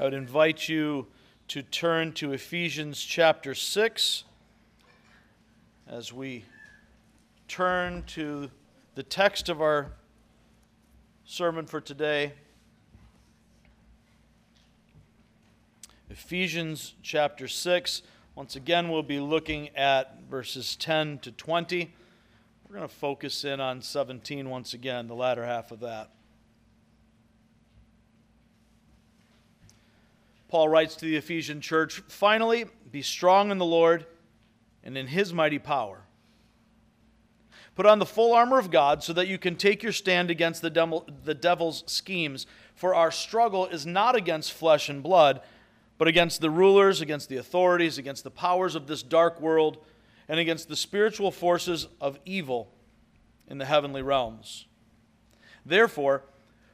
I would invite you to turn to Ephesians chapter 6 as we turn to the text of our sermon for today. Ephesians chapter 6. Once again, we'll be looking at verses 10 to 20. We're going to focus in on 17 once again, the latter half of that. Paul writes to the Ephesian church Finally, be strong in the Lord and in his mighty power. Put on the full armor of God so that you can take your stand against the, devil, the devil's schemes. For our struggle is not against flesh and blood, but against the rulers, against the authorities, against the powers of this dark world, and against the spiritual forces of evil in the heavenly realms. Therefore,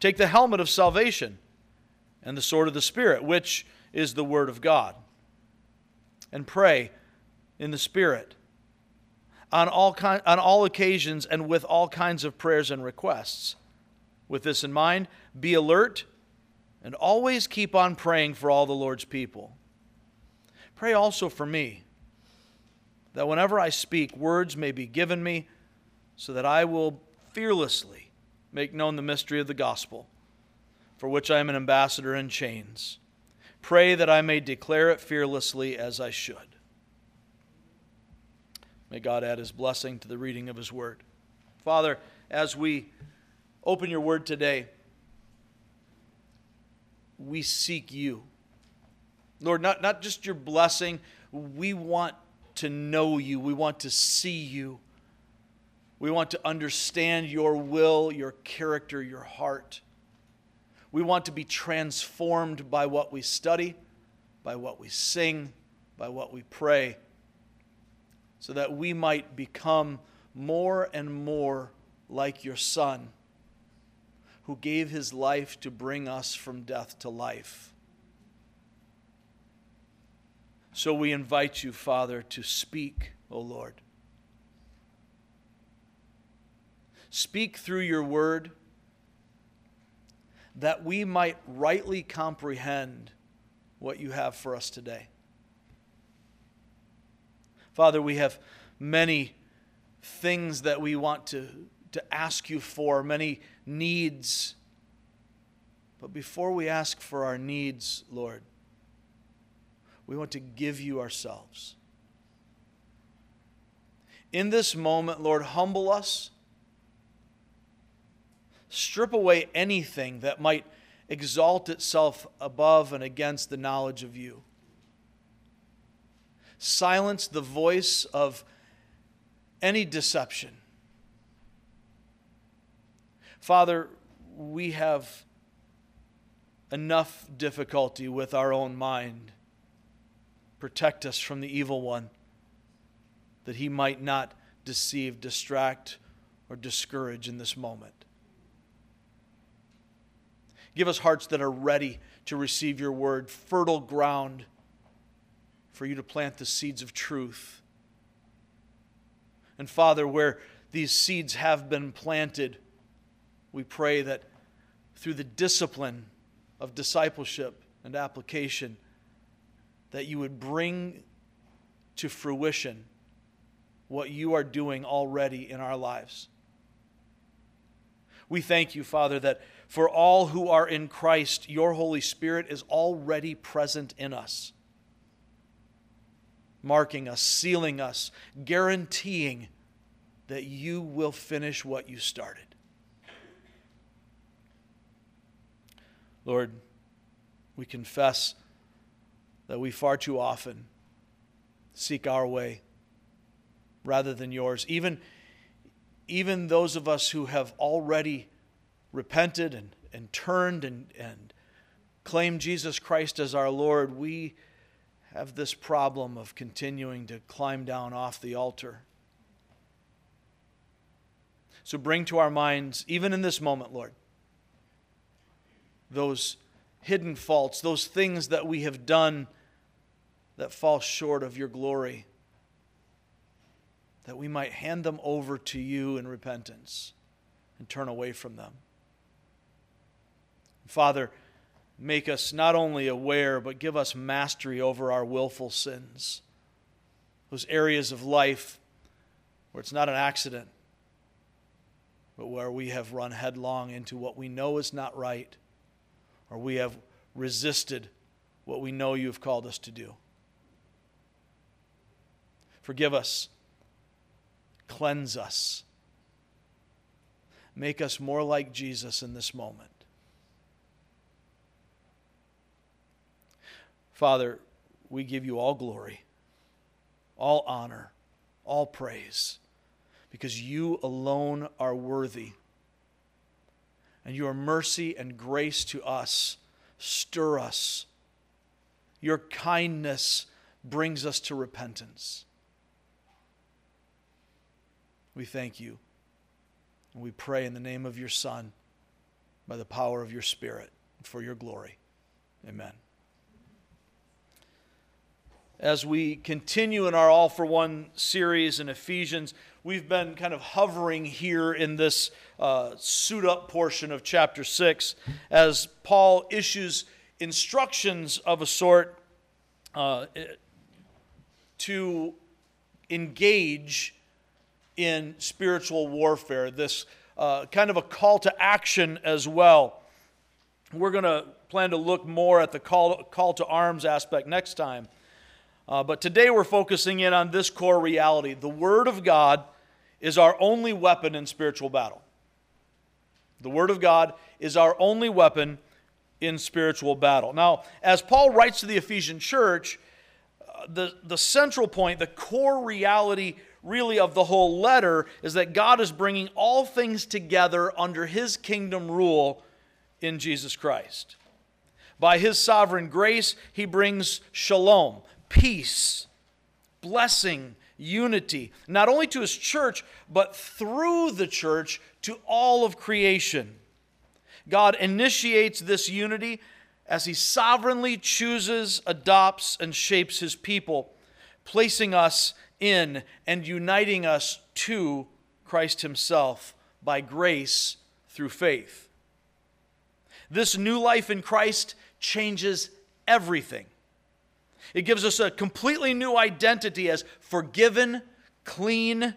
Take the helmet of salvation and the sword of the Spirit, which is the Word of God. And pray in the Spirit on all, on all occasions and with all kinds of prayers and requests. With this in mind, be alert and always keep on praying for all the Lord's people. Pray also for me, that whenever I speak, words may be given me, so that I will fearlessly make known the mystery of the gospel, for which I am an ambassador in chains. Pray that I may declare it fearlessly as I should. May God add his blessing to the reading of his word. Father, as we open your word today, we seek you. Lord, not, not just your blessing, we want to know you, we want to see you. We want to understand your will, your character, your heart. We want to be transformed by what we study, by what we sing, by what we pray, so that we might become more and more like your Son, who gave his life to bring us from death to life. So we invite you, Father, to speak, O Lord. Speak through your word that we might rightly comprehend what you have for us today. Father, we have many things that we want to, to ask you for, many needs. But before we ask for our needs, Lord, we want to give you ourselves. In this moment, Lord, humble us strip away anything that might exalt itself above and against the knowledge of you. Silence the voice of any deception. Father, we have enough difficulty with our own mind. Protect us from the evil one, that he might not deceive, distract, or discourage in this moment. Give us hearts that are ready to receive your word, fertile ground for you to plant the seeds of truth. And Father, where these seeds have been planted, we pray that through the discipline of discipleship and application, that you would bring to fruition what you are doing already in our lives. We thank you, Father, that for all who are in Christ, your Holy Spirit is already present in us, marking us, sealing us, guaranteeing that you will finish what you started. Lord, we confess that we far too often seek our way rather than yours. Even, even those of us who have already repented and, and turned and, and claim Jesus Christ as our Lord, we have this problem of continuing to climb down off the altar. So bring to our minds, even in this moment, Lord, those hidden faults, those things that we have done that fall short of your glory, that we might hand them over to you in repentance and turn away from them. Father, make us not only aware, but give us mastery over our willful sins. Those areas of life where it's not an accident, but where we have run headlong into what we know is not right, or we have resisted what we know you have called us to do. Forgive us, cleanse us, make us more like Jesus in this moment. Father, we give you all glory, all honor, all praise, because you alone are worthy. And your mercy and grace to us stir us. Your kindness brings us to repentance. We thank you. And we pray in the name of your Son, by the power of your Spirit, for your glory. Amen as we continue in our All for One series in Ephesians, we've been kind of hovering here in this uh, suit up portion of chapter 6 as Paul issues instructions of a sort uh, to engage in spiritual warfare, this uh, kind of a call to action as well. We're going to plan to look more at the call, call to arms aspect next time. Uh, but today we're focusing in on this core reality. The Word of God is our only weapon in spiritual battle. The Word of God is our only weapon in spiritual battle. Now, as Paul writes to the Ephesian church, uh, the, the central point, the core reality really of the whole letter is that God is bringing all things together under his kingdom rule in Jesus Christ. By his sovereign grace, he brings shalom, peace, blessing, unity, not only to his church, but through the church to all of creation. God initiates this unity as he sovereignly chooses, adopts, and shapes his people, placing us in and uniting us to Christ himself by grace through faith. This new life in Christ changes everything. It gives us a completely new identity as forgiven, clean,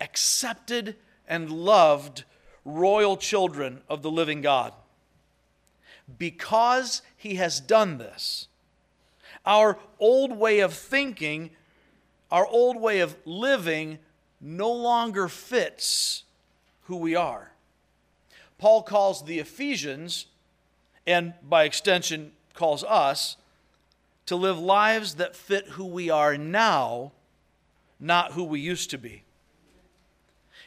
accepted, and loved royal children of the living God. Because He has done this, our old way of thinking, our old way of living, no longer fits who we are. Paul calls the Ephesians, and by extension calls us, to live lives that fit who we are now, not who we used to be.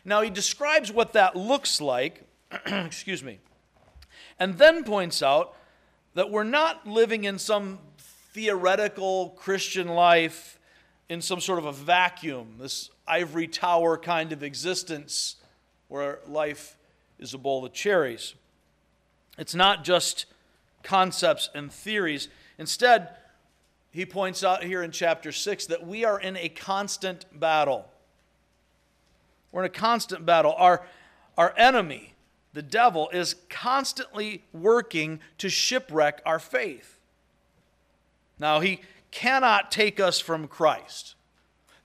Now, he describes what that looks like, excuse me, and then points out that we're not living in some theoretical Christian life in some sort of a vacuum, this ivory tower kind of existence where life is a bowl of cherries. It's not just concepts and theories. Instead, he points out here in chapter 6 that we are in a constant battle. We're in a constant battle. Our, our enemy, the devil, is constantly working to shipwreck our faith. Now, he cannot take us from Christ.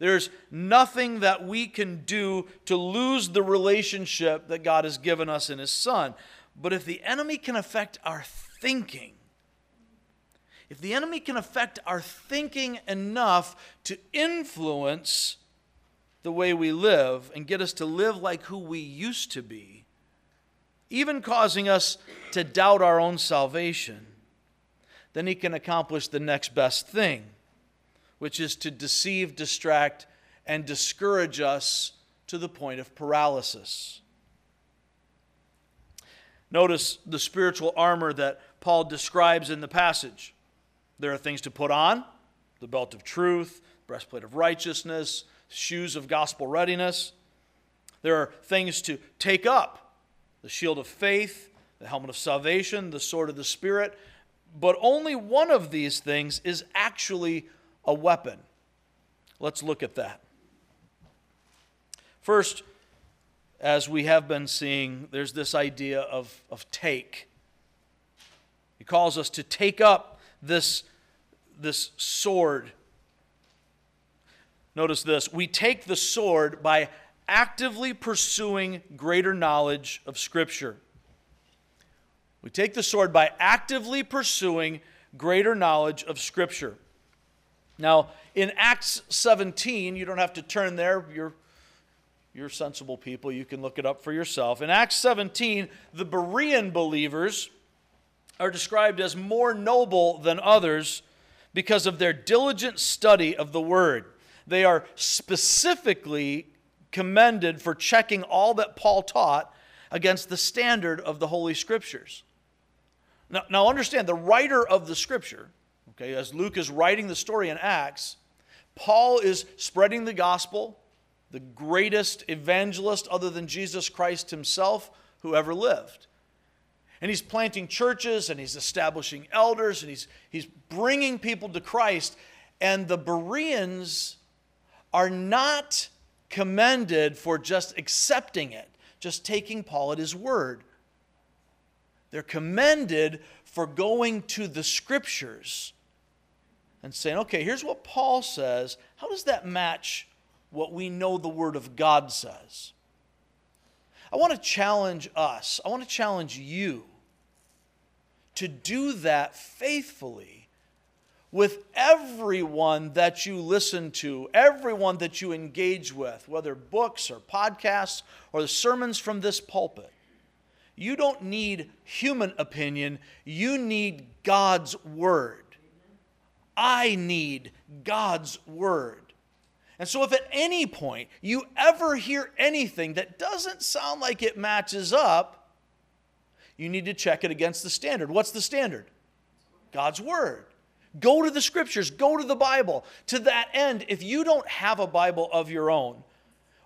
There's nothing that we can do to lose the relationship that God has given us in His Son. But if the enemy can affect our thinking, if the enemy can affect our thinking enough to influence the way we live and get us to live like who we used to be, even causing us to doubt our own salvation, then he can accomplish the next best thing, which is to deceive, distract, and discourage us to the point of paralysis. Notice the spiritual armor that Paul describes in the passage. There are things to put on the belt of truth, breastplate of righteousness, shoes of gospel readiness. There are things to take up the shield of faith, the helmet of salvation, the sword of the Spirit. But only one of these things is actually a weapon. Let's look at that. First, as we have been seeing, there's this idea of, of take. He calls us to take up this, this sword. Notice this we take the sword by actively pursuing greater knowledge of Scripture. We take the sword by actively pursuing greater knowledge of Scripture. Now, in Acts 17, you don't have to turn there. You're you're sensible people. You can look it up for yourself. In Acts 17, the Berean believers are described as more noble than others because of their diligent study of the Word. They are specifically commended for checking all that Paul taught against the standard of the Holy Scriptures. Now, now understand, the writer of the Scripture, okay, as Luke is writing the story in Acts, Paul is spreading the gospel the greatest evangelist other than Jesus Christ himself who ever lived. And he's planting churches and he's establishing elders and he's, he's bringing people to Christ. And the Bereans are not commended for just accepting it, just taking Paul at his word. They're commended for going to the scriptures and saying, okay, here's what Paul says. How does that match what we know the Word of God says. I want to challenge us, I want to challenge you to do that faithfully with everyone that you listen to, everyone that you engage with, whether books or podcasts or the sermons from this pulpit. You don't need human opinion, you need God's Word. I need God's Word. And so, if at any point you ever hear anything that doesn't sound like it matches up, you need to check it against the standard. What's the standard? God's Word. Go to the scriptures, go to the Bible. To that end, if you don't have a Bible of your own,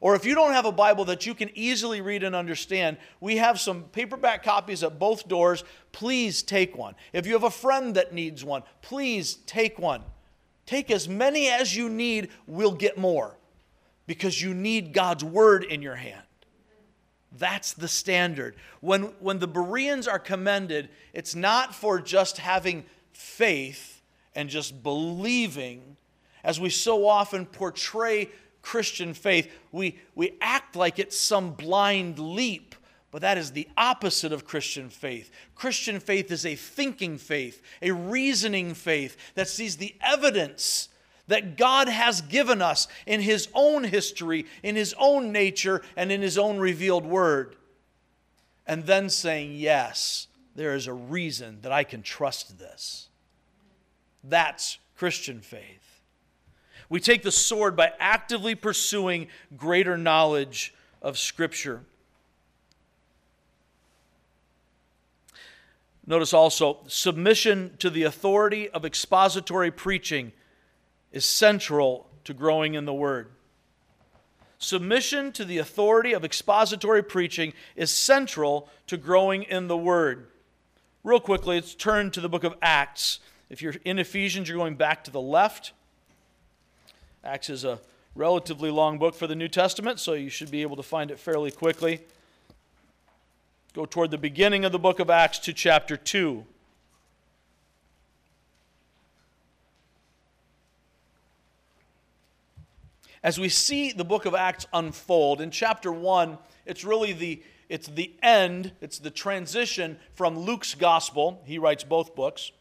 or if you don't have a Bible that you can easily read and understand, we have some paperback copies at both doors. Please take one. If you have a friend that needs one, please take one. Take as many as you need, we'll get more because you need God's word in your hand. That's the standard. When, when the Bereans are commended, it's not for just having faith and just believing, as we so often portray Christian faith. We, we act like it's some blind leap but that is the opposite of Christian faith. Christian faith is a thinking faith, a reasoning faith that sees the evidence that God has given us in His own history, in His own nature, and in His own revealed word. And then saying, Yes, there is a reason that I can trust this. That's Christian faith. We take the sword by actively pursuing greater knowledge of Scripture. Notice also, submission to the authority of expository preaching is central to growing in the Word. Submission to the authority of expository preaching is central to growing in the Word. Real quickly, let's turn to the book of Acts. If you're in Ephesians, you're going back to the left. Acts is a relatively long book for the New Testament, so you should be able to find it fairly quickly. Go toward the beginning of the book of Acts to chapter 2. As we see the book of Acts unfold, in chapter 1, it's really the it's the end, it's the transition from Luke's gospel. He writes both books.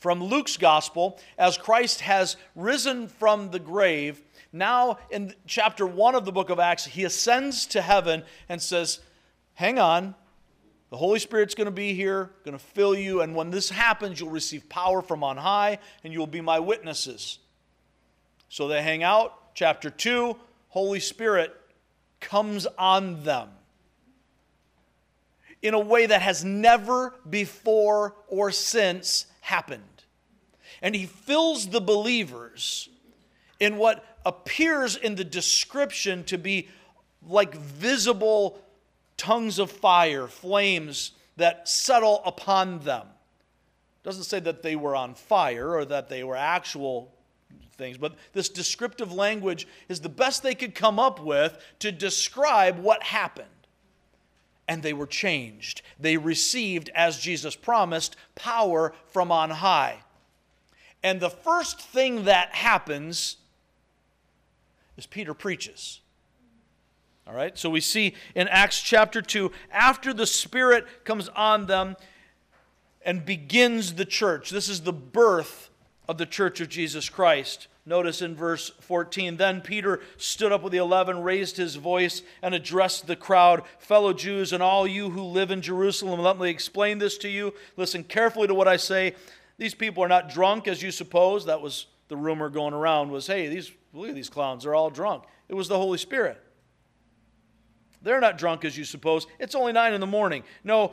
From Luke's gospel, as Christ has risen from the grave, now in chapter 1 of the book of Acts, he ascends to heaven and says, Hang on, the Holy Spirit's going to be here, going to fill you, and when this happens, you'll receive power from on high, and you'll be my witnesses. So they hang out. Chapter 2 Holy Spirit comes on them. in a way that has never before or since happened. And he fills the believers in what appears in the description to be like visible tongues of fire, flames that settle upon them. Doesn't say that they were on fire or that they were actual things, but this descriptive language is the best they could come up with to describe what happened. And they were changed. They received, as Jesus promised, power from on high. And the first thing that happens is Peter preaches. All right, so we see in Acts chapter 2, after the Spirit comes on them and begins the church, this is the birth of the church of Jesus Christ. Notice in verse 14 Then Peter stood up with the eleven, raised his voice, and addressed the crowd Fellow Jews, and all you who live in Jerusalem, let me explain this to you. Listen carefully to what I say. These people are not drunk as you suppose. That was the rumor going around was, hey, these, look at these clowns, they're all drunk. It was the Holy Spirit. They're not drunk as you suppose. It's only nine in the morning. No,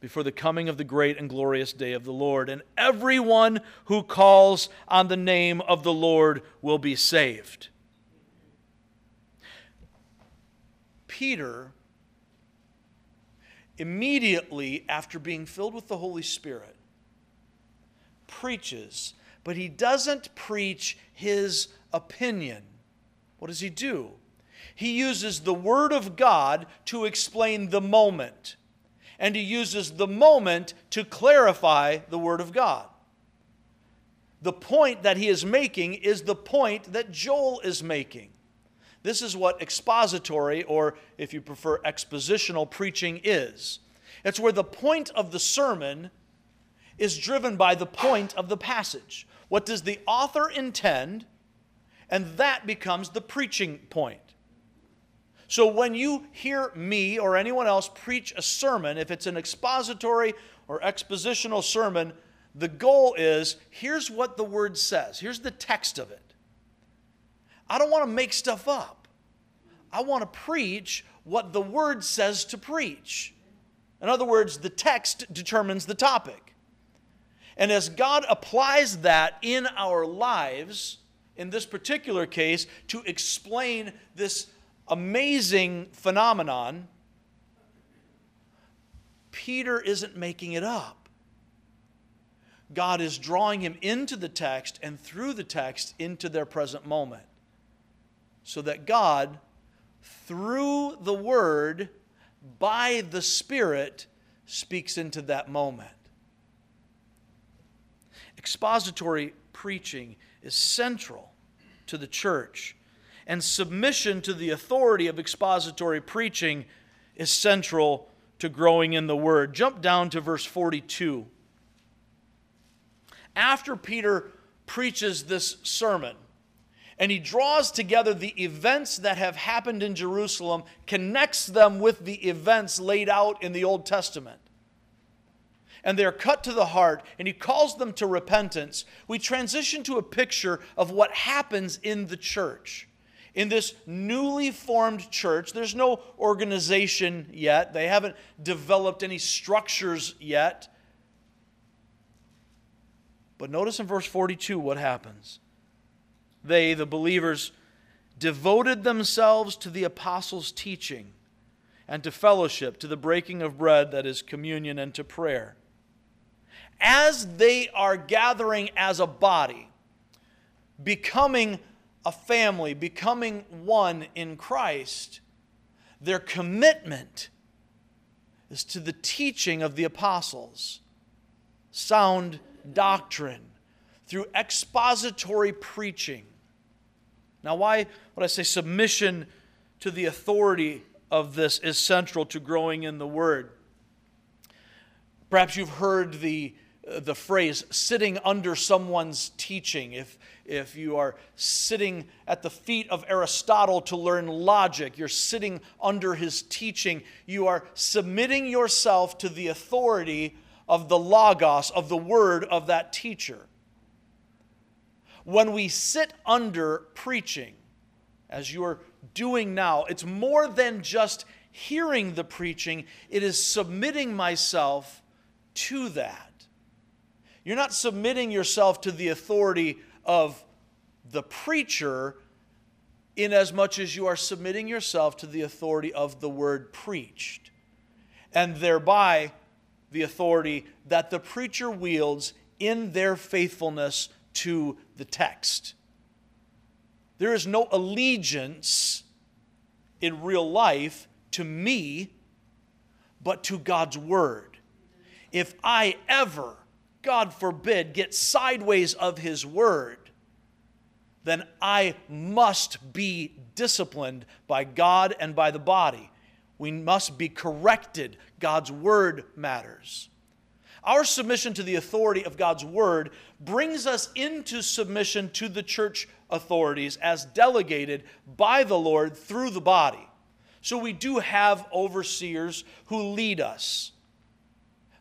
before the coming of the great and glorious day of the Lord. And everyone who calls on the name of the Lord will be saved. Peter, immediately after being filled with the Holy Spirit, preaches, but he doesn't preach his opinion. What does he do? He uses the Word of God to explain the moment and he uses the moment to clarify the Word of God. The point that he is making is the point that Joel is making. This is what expository, or if you prefer, expositional preaching is. It's where the point of the sermon is driven by the point of the passage. What does the author intend? And that becomes the preaching point. So when you hear me or anyone else preach a sermon, if it's an expository or expositional sermon, the goal is here's what the word says, here's the text of it. I don't want to make stuff up. I want to preach what the word says to preach. In other words, the text determines the topic. And as God applies that in our lives, in this particular case, to explain this amazing phenomenon, Peter isn't making it up. God is drawing him into the text and through the text into their present moment. So that God, through the Word, by the Spirit, speaks into that moment. Expository preaching is central to the church and submission to the authority of expository preaching is central to growing in the Word. Jump down to verse 42. After Peter preaches this sermon, and he draws together the events that have happened in Jerusalem, connects them with the events laid out in the Old Testament. And they're cut to the heart, and he calls them to repentance. We transition to a picture of what happens in the church in this newly formed church. There's no organization yet, they haven't developed any structures yet. But notice in verse 42 what happens. They, the believers, devoted themselves to the apostles' teaching and to fellowship, to the breaking of bread, that is communion, and to prayer. As they are gathering as a body, becoming a family, becoming one in Christ, their commitment is to the teaching of the apostles, sound doctrine, through expository preaching. Now, why would I say submission to the authority of this is central to growing in the Word? Perhaps you've heard the, the phrase sitting under someone's teaching. If, if you are sitting at the feet of Aristotle to learn logic, you're sitting under his teaching. You are submitting yourself to the authority of the Logos, of the word of that teacher. When we sit under preaching, as you're doing now, it's more than just hearing the preaching, it is submitting myself to that. You're not submitting yourself to the authority of the preacher in as much as you are submitting yourself to the authority of the word preached, and thereby the authority that the preacher wields in their faithfulness to the text. There is no allegiance in real life to me, but to God's word. If I ever, God forbid, get sideways of his word, then I must be disciplined by God and by the body. We must be corrected. God's word matters. Our submission to the authority of God's word brings us into submission to the church authorities as delegated by the Lord through the body. So we do have overseers who lead us,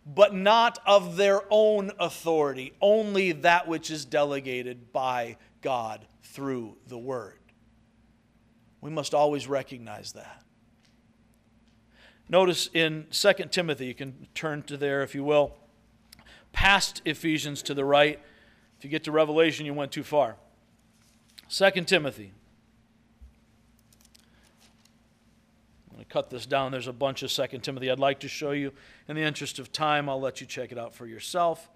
but not of their own authority, only that which is delegated by God through the word. We must always recognize that. Notice in 2 Timothy, you can turn to there if you will past Ephesians to the right. If you get to Revelation, you went too far. 2 Timothy. I'm going to cut this down. There's a bunch of 2 Timothy I'd like to show you. In the interest of time, I'll let you check it out for yourself.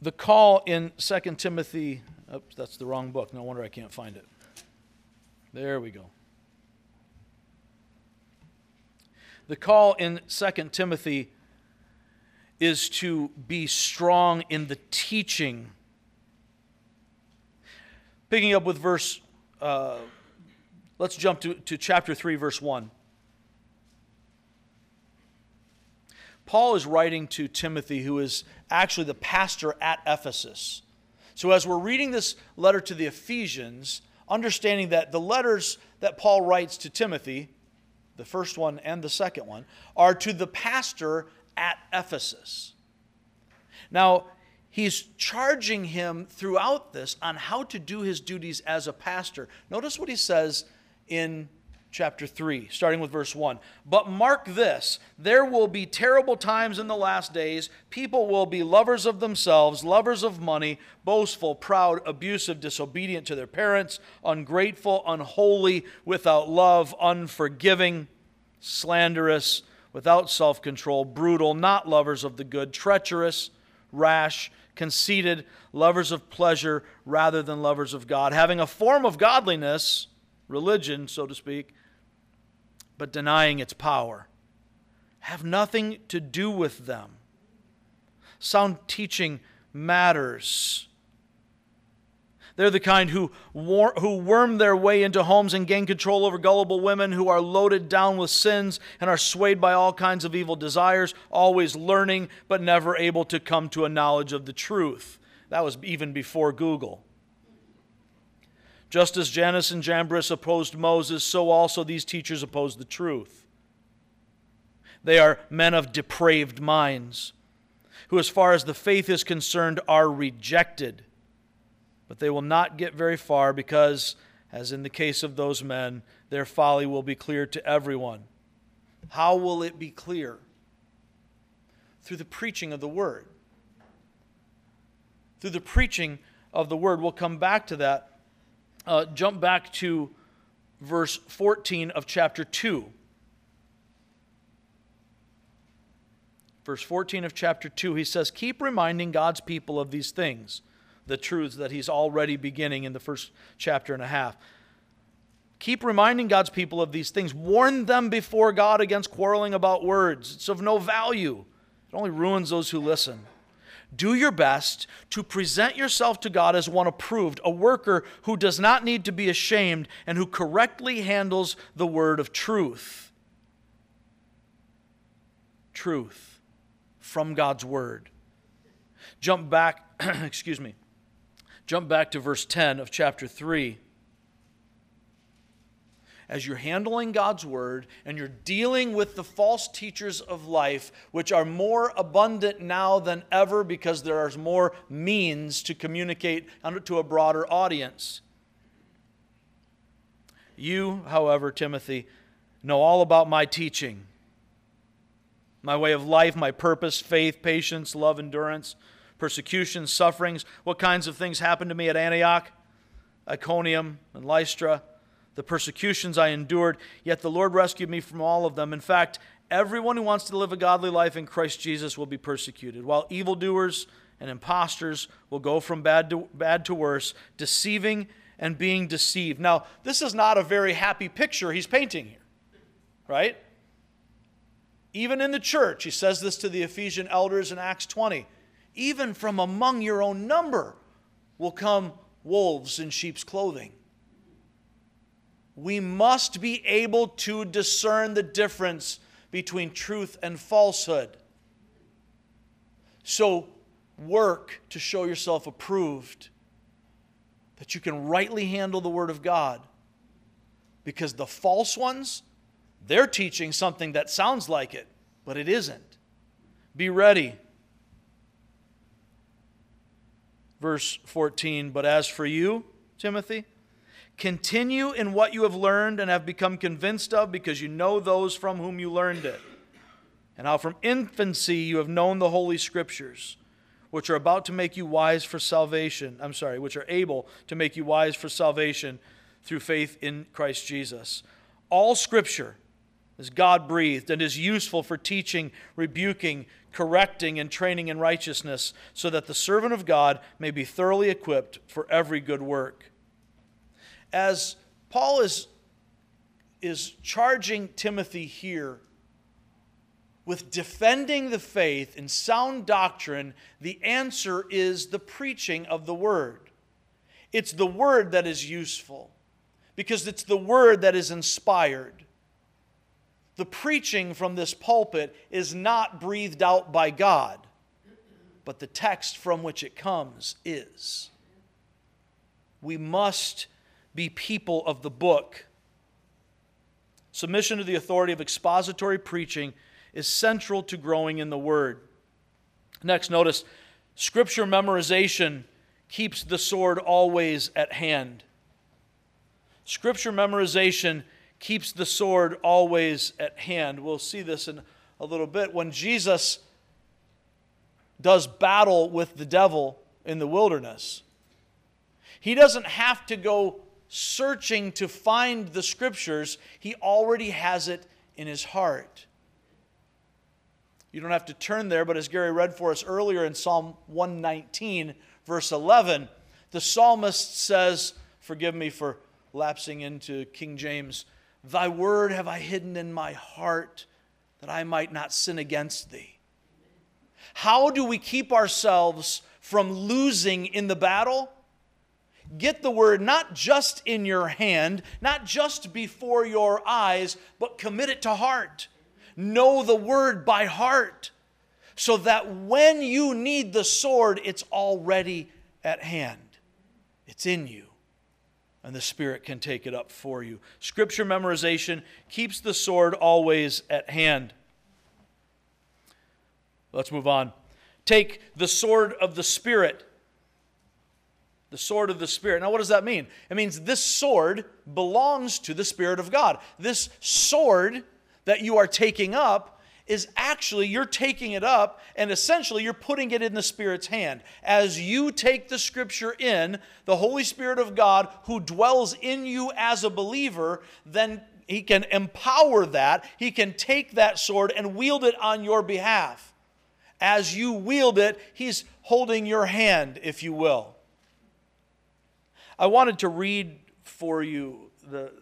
The call in 2 Timothy, oops, that's the wrong book. No wonder I can't find it. There we go. The call in 2 Timothy is to be strong in the teaching. Picking up with verse, uh, let's jump to, to chapter 3, verse 1. Paul is writing to Timothy, who is actually the pastor at Ephesus. So, as we're reading this letter to the Ephesians, understanding that the letters that Paul writes to Timothy, the first one and the second one, are to the pastor at Ephesus. Now, he's charging him throughout this on how to do his duties as a pastor. Notice what he says in chapter 3, starting with verse 1. But mark this there will be terrible times in the last days. People will be lovers of themselves, lovers of money, boastful, proud, abusive, disobedient to their parents, ungrateful, unholy, without love, unforgiving, slanderous, without self control, brutal, not lovers of the good, treacherous, rash. Conceited, lovers of pleasure rather than lovers of God, having a form of godliness, religion, so to speak, but denying its power. Have nothing to do with them. Sound teaching matters. They're the kind who, who worm their way into homes and gain control over gullible women who are loaded down with sins and are swayed by all kinds of evil desires, always learning but never able to come to a knowledge of the truth. That was even before Google. Just as Jannes and Jambres opposed Moses, so also these teachers oppose the truth. They are men of depraved minds, who, as far as the faith is concerned, are rejected. But they will not get very far because, as in the case of those men, their folly will be clear to everyone. How will it be clear? Through the preaching of the word. Through the preaching of the word. We'll come back to that uh, jump back to verse 14 of chapter 2. Verse 14 of chapter 2, he says, Keep reminding God's people of these things, the truths that he's already beginning in the first chapter and a half. Keep reminding God's people of these things. Warn them before God against quarreling about words. It's of no value, it only ruins those who listen. Do your best to present yourself to God as one approved, a worker who does not need to be ashamed and who correctly handles the word of truth. Truth from God's word. Jump back, excuse me. Jump back to verse 10 of chapter 3 as you're handling God's word and you're dealing with the false teachers of life, which are more abundant now than ever because there are more means to communicate to a broader audience. You, however, Timothy, know all about my teaching, my way of life, my purpose, faith, patience, love, endurance, persecution, sufferings. What kinds of things happened to me at Antioch, Iconium, and Lystra? the persecutions I endured, yet the Lord rescued me from all of them. In fact, everyone who wants to live a godly life in Christ Jesus will be persecuted, while evildoers and impostors will go from bad to, bad to worse, deceiving and being deceived. Now, this is not a very happy picture he's painting here, right? Even in the church, he says this to the Ephesian elders in Acts 20 even from among your own number will come wolves in sheep's clothing we must be able to discern the difference between truth and falsehood. So, work to show yourself approved, that you can rightly handle the Word of God. Because the false ones, they're teaching something that sounds like it, but it isn't. Be ready. Verse 14, but as for you, Timothy, Continue in what you have learned and have become convinced of because you know those from whom you learned it. And how from infancy you have known the Holy Scriptures, which are about to make you wise for salvation. I'm sorry, which are able to make you wise for salvation through faith in Christ Jesus. All Scripture is God breathed and is useful for teaching, rebuking, correcting, and training in righteousness, so that the servant of God may be thoroughly equipped for every good work as Paul is, is charging Timothy here with defending the faith in sound doctrine, the answer is the preaching of the word. It's the word that is useful because it's the word that is inspired. The preaching from this pulpit is not breathed out by God, but the text from which it comes is. We must be people of the book. Submission to the authority of expository preaching is central to growing in the Word. Next, notice Scripture memorization keeps the sword always at hand. Scripture memorization keeps the sword always at hand. We'll see this in a little bit. When Jesus does battle with the devil in the wilderness, he doesn't have to go searching to find the scriptures, he already has it in his heart. You don't have to turn there, but as Gary read for us earlier in Psalm 119, verse 11, the psalmist says, Forgive me for lapsing into King James, Thy word have I hidden in my heart that I might not sin against thee. How do we keep ourselves from losing in the battle? Get the word not just in your hand, not just before your eyes, but commit it to heart. Know the word by heart so that when you need the sword, it's already at hand. It's in you, and the Spirit can take it up for you. Scripture memorization keeps the sword always at hand. Let's move on. Take the sword of the Spirit the sword of the Spirit. Now, what does that mean? It means this sword belongs to the Spirit of God. This sword that you are taking up is actually, you're taking it up and essentially you're putting it in the Spirit's hand. As you take the Scripture in, the Holy Spirit of God, who dwells in you as a believer, then He can empower that. He can take that sword and wield it on your behalf. As you wield it, He's holding your hand, if you will. I wanted to read for you the,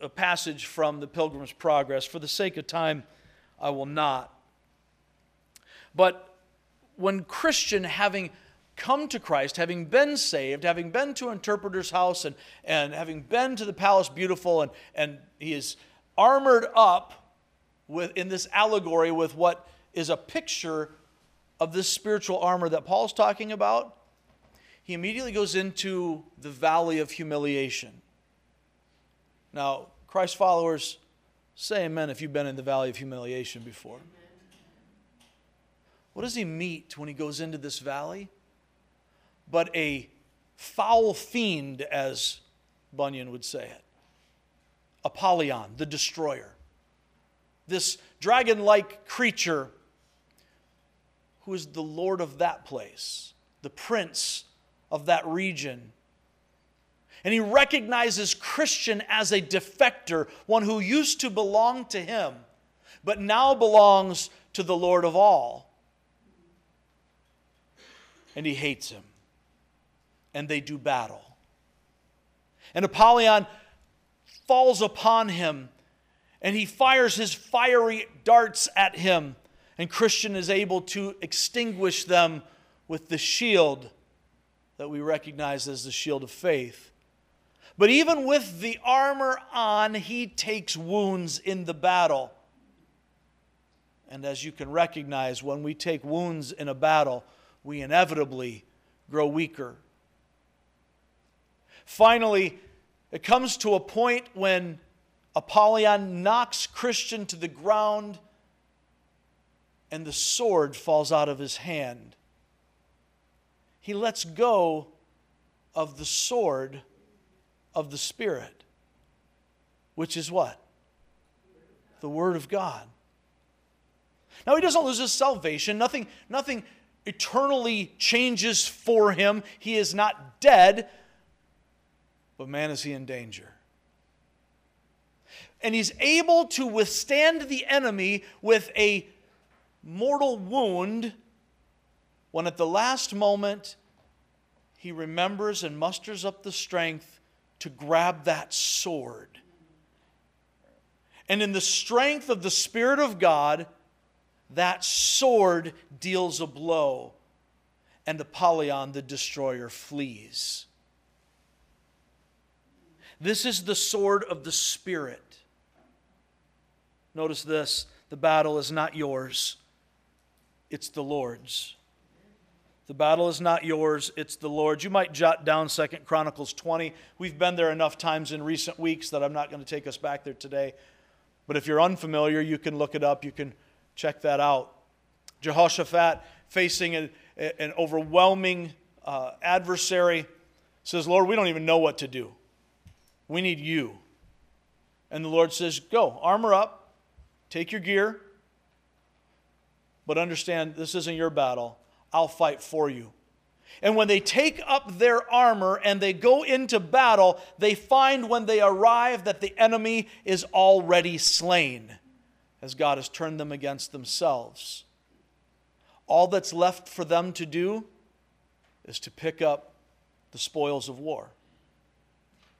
a passage from the Pilgrim's Progress. For the sake of time, I will not. But when Christian, having come to Christ, having been saved, having been to interpreter's house, and, and having been to the palace beautiful, and, and he is armored up with, in this allegory with what is a picture of this spiritual armor that Paul's talking about, he immediately goes into the valley of humiliation. Now, Christ followers, say amen if you've been in the valley of humiliation before. What does he meet when he goes into this valley? But a foul fiend, as Bunyan would say it. Apollyon, the destroyer. This dragon like creature who is the Lord of that place, the prince of that region. And he recognizes Christian as a defector, one who used to belong to him, but now belongs to the Lord of all. And he hates him. And they do battle. And Apollyon falls upon him and he fires his fiery darts at him and Christian is able to extinguish them with the shield that we recognize as the shield of faith. But even with the armor on, he takes wounds in the battle. And as you can recognize, when we take wounds in a battle, we inevitably grow weaker. Finally, it comes to a point when Apollyon knocks Christian to the ground and the sword falls out of his hand. He lets go of the sword of the Spirit, which is what? The Word of God. Now, he doesn't lose his salvation. Nothing, nothing eternally changes for him. He is not dead, but man, is he in danger. And he's able to withstand the enemy with a mortal wound when at the last moment he remembers and musters up the strength to grab that sword. And in the strength of the Spirit of God, that sword deals a blow, and Apollyon, the destroyer, flees. This is the sword of the Spirit. Notice this the battle is not yours it's the Lord's. The battle is not yours, it's the Lord's. You might jot down Second Chronicles 20. We've been there enough times in recent weeks that I'm not going to take us back there today. But if you're unfamiliar, you can look it up, you can check that out. Jehoshaphat, facing a, an overwhelming uh, adversary, says, Lord, we don't even know what to do. We need you. And the Lord says, Go, armor up, take your gear, but understand this isn't your battle. I'll fight for you. And when they take up their armor and they go into battle, they find when they arrive that the enemy is already slain, as God has turned them against themselves. All that's left for them to do is to pick up the spoils of war,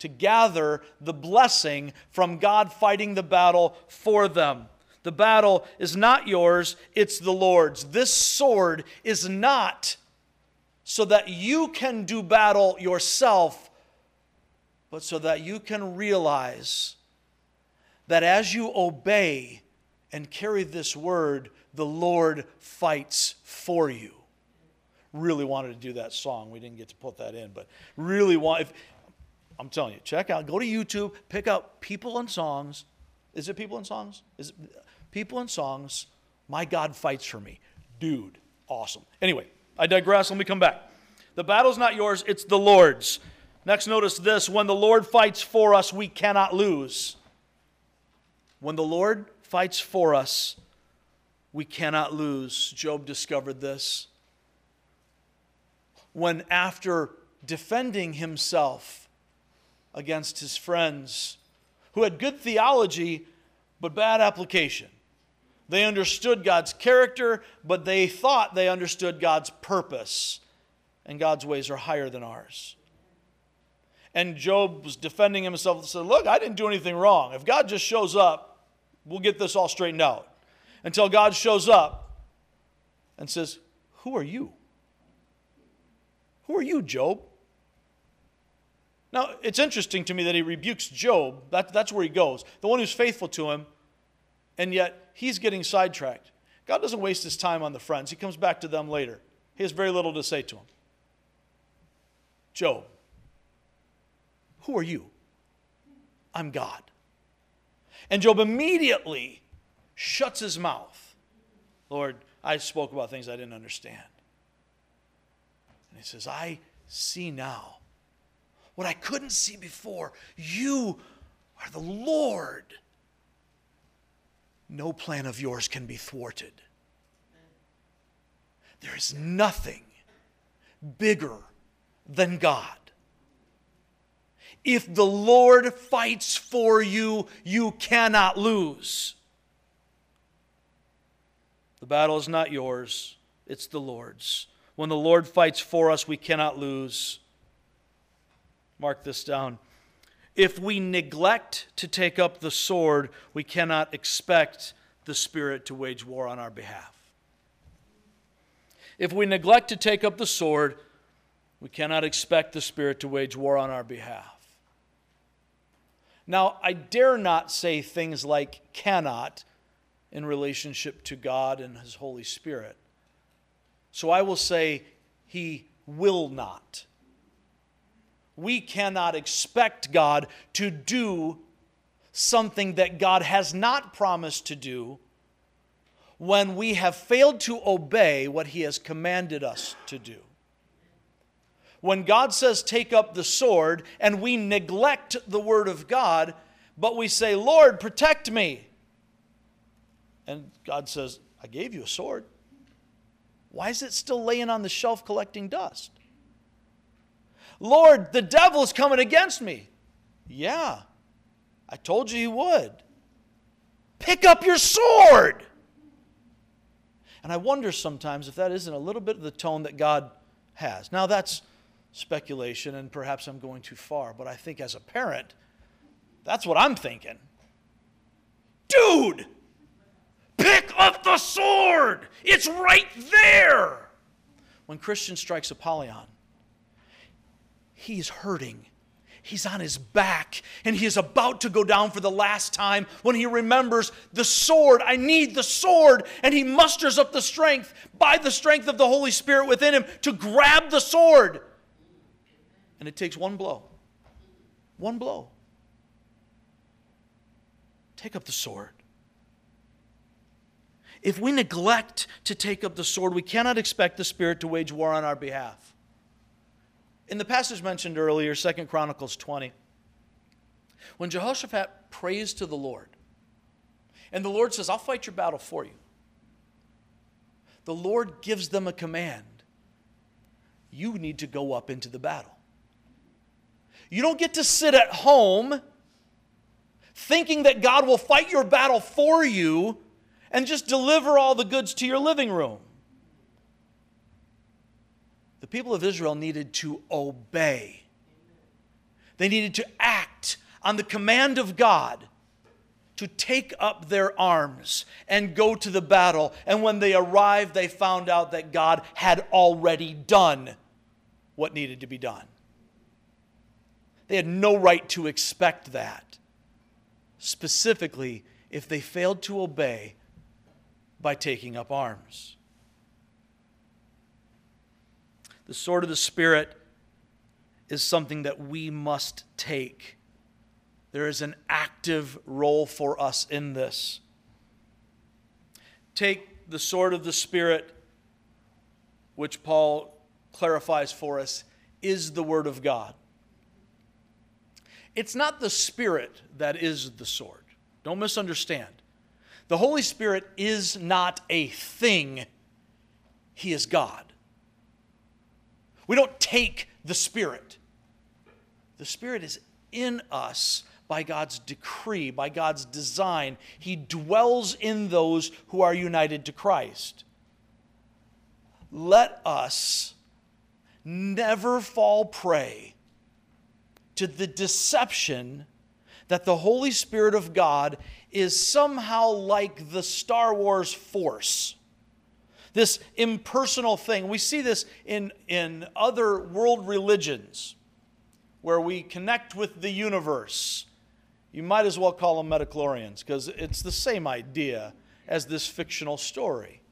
to gather the blessing from God fighting the battle for them. The battle is not yours, it's the Lord's. This sword is not so that you can do battle yourself, but so that you can realize that as you obey and carry this word, the Lord fights for you. Really wanted to do that song. We didn't get to put that in, but really want. If, I'm telling you, check out, go to YouTube, pick out people and songs. Is it people and songs? Is it, people and songs. My God fights for me. Dude, awesome. Anyway, I digress. Let me come back. The battle's not yours, it's the Lord's. Next, notice this when the Lord fights for us, we cannot lose. When the Lord fights for us, we cannot lose. Job discovered this. When, after defending himself against his friends, who had good theology but bad application, they understood God's character, but they thought they understood God's purpose. And God's ways are higher than ours. And Job was defending himself and said, Look, I didn't do anything wrong. If God just shows up, we'll get this all straightened out. Until God shows up and says, Who are you? Who are you, Job? Now, it's interesting to me that he rebukes Job. That, that's where he goes, the one who's faithful to him, and yet he's getting sidetracked. God doesn't waste his time on the friends, he comes back to them later. He has very little to say to him. Job, who are you? I'm God. And Job immediately shuts his mouth. Lord, I spoke about things I didn't understand. And he says, I see now what I couldn't see before. You are the Lord. No plan of yours can be thwarted. There is nothing bigger than God. If the Lord fights for you, you cannot lose. The battle is not yours, it's the Lord's. When the Lord fights for us, we cannot lose. Mark this down. If we neglect to take up the sword, we cannot expect the Spirit to wage war on our behalf. If we neglect to take up the sword, we cannot expect the Spirit to wage war on our behalf. Now, I dare not say things like cannot in relationship to God and His Holy Spirit. So I will say He will not. We cannot expect God to do something that God has not promised to do when we have failed to obey what He has commanded us to do. When God says, take up the sword, and we neglect the word of God, but we say, Lord, protect me. And God says, I gave you a sword. Why is it still laying on the shelf collecting dust? Lord, the devil is coming against me. Yeah, I told you he would. Pick up your sword. And I wonder sometimes if that isn't a little bit of the tone that God has. Now, that's speculation, and perhaps I'm going too far, but I think as a parent, that's what I'm thinking. Dude, pick up the sword. It's right there. When Christian strikes Apollyon, he's hurting. He's on his back and he is about to go down for the last time when he remembers the sword. I need the sword. And he musters up the strength by the strength of the Holy Spirit within him to grab the sword. And it takes one blow. One blow. Take up the sword. If we neglect to take up the sword, we cannot expect the Spirit to wage war on our behalf. In the passage mentioned earlier, 2 Chronicles 20, when Jehoshaphat prays to the Lord, and the Lord says, I'll fight your battle for you, the Lord gives them a command. You need to go up into the battle. You don't get to sit at home thinking that God will fight your battle for you and just deliver all the goods to your living room. The people of Israel needed to obey, they needed to act on the command of God to take up their arms and go to the battle. And when they arrived, they found out that God had already done what needed to be done. They had no right to expect that, specifically if they failed to obey by taking up arms. The sword of the Spirit is something that we must take. There is an active role for us in this. Take the sword of the Spirit, which Paul clarifies for us, is the Word of God. It's not the Spirit that is the sword. Don't misunderstand. The Holy Spirit is not a thing, He is God. We don't take the Spirit. The Spirit is in us by God's decree, by God's design. He dwells in those who are united to Christ. Let us never fall prey to the deception that the Holy Spirit of God is somehow like the Star Wars Force. This impersonal thing. We see this in, in other world religions where we connect with the universe. You might as well call them midi-chlorians because it's the same idea as this fictional story.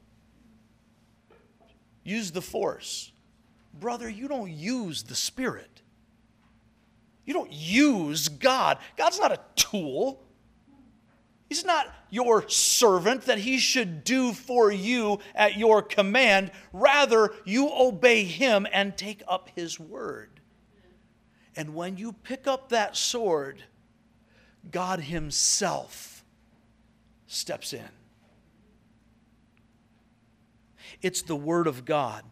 Use the force. Brother, you don't use the Spirit. You don't use God. God's not a tool. He's not your servant that he should do for you at your command. Rather, you obey him and take up his word. And when you pick up that sword, God himself steps in. It's the word of God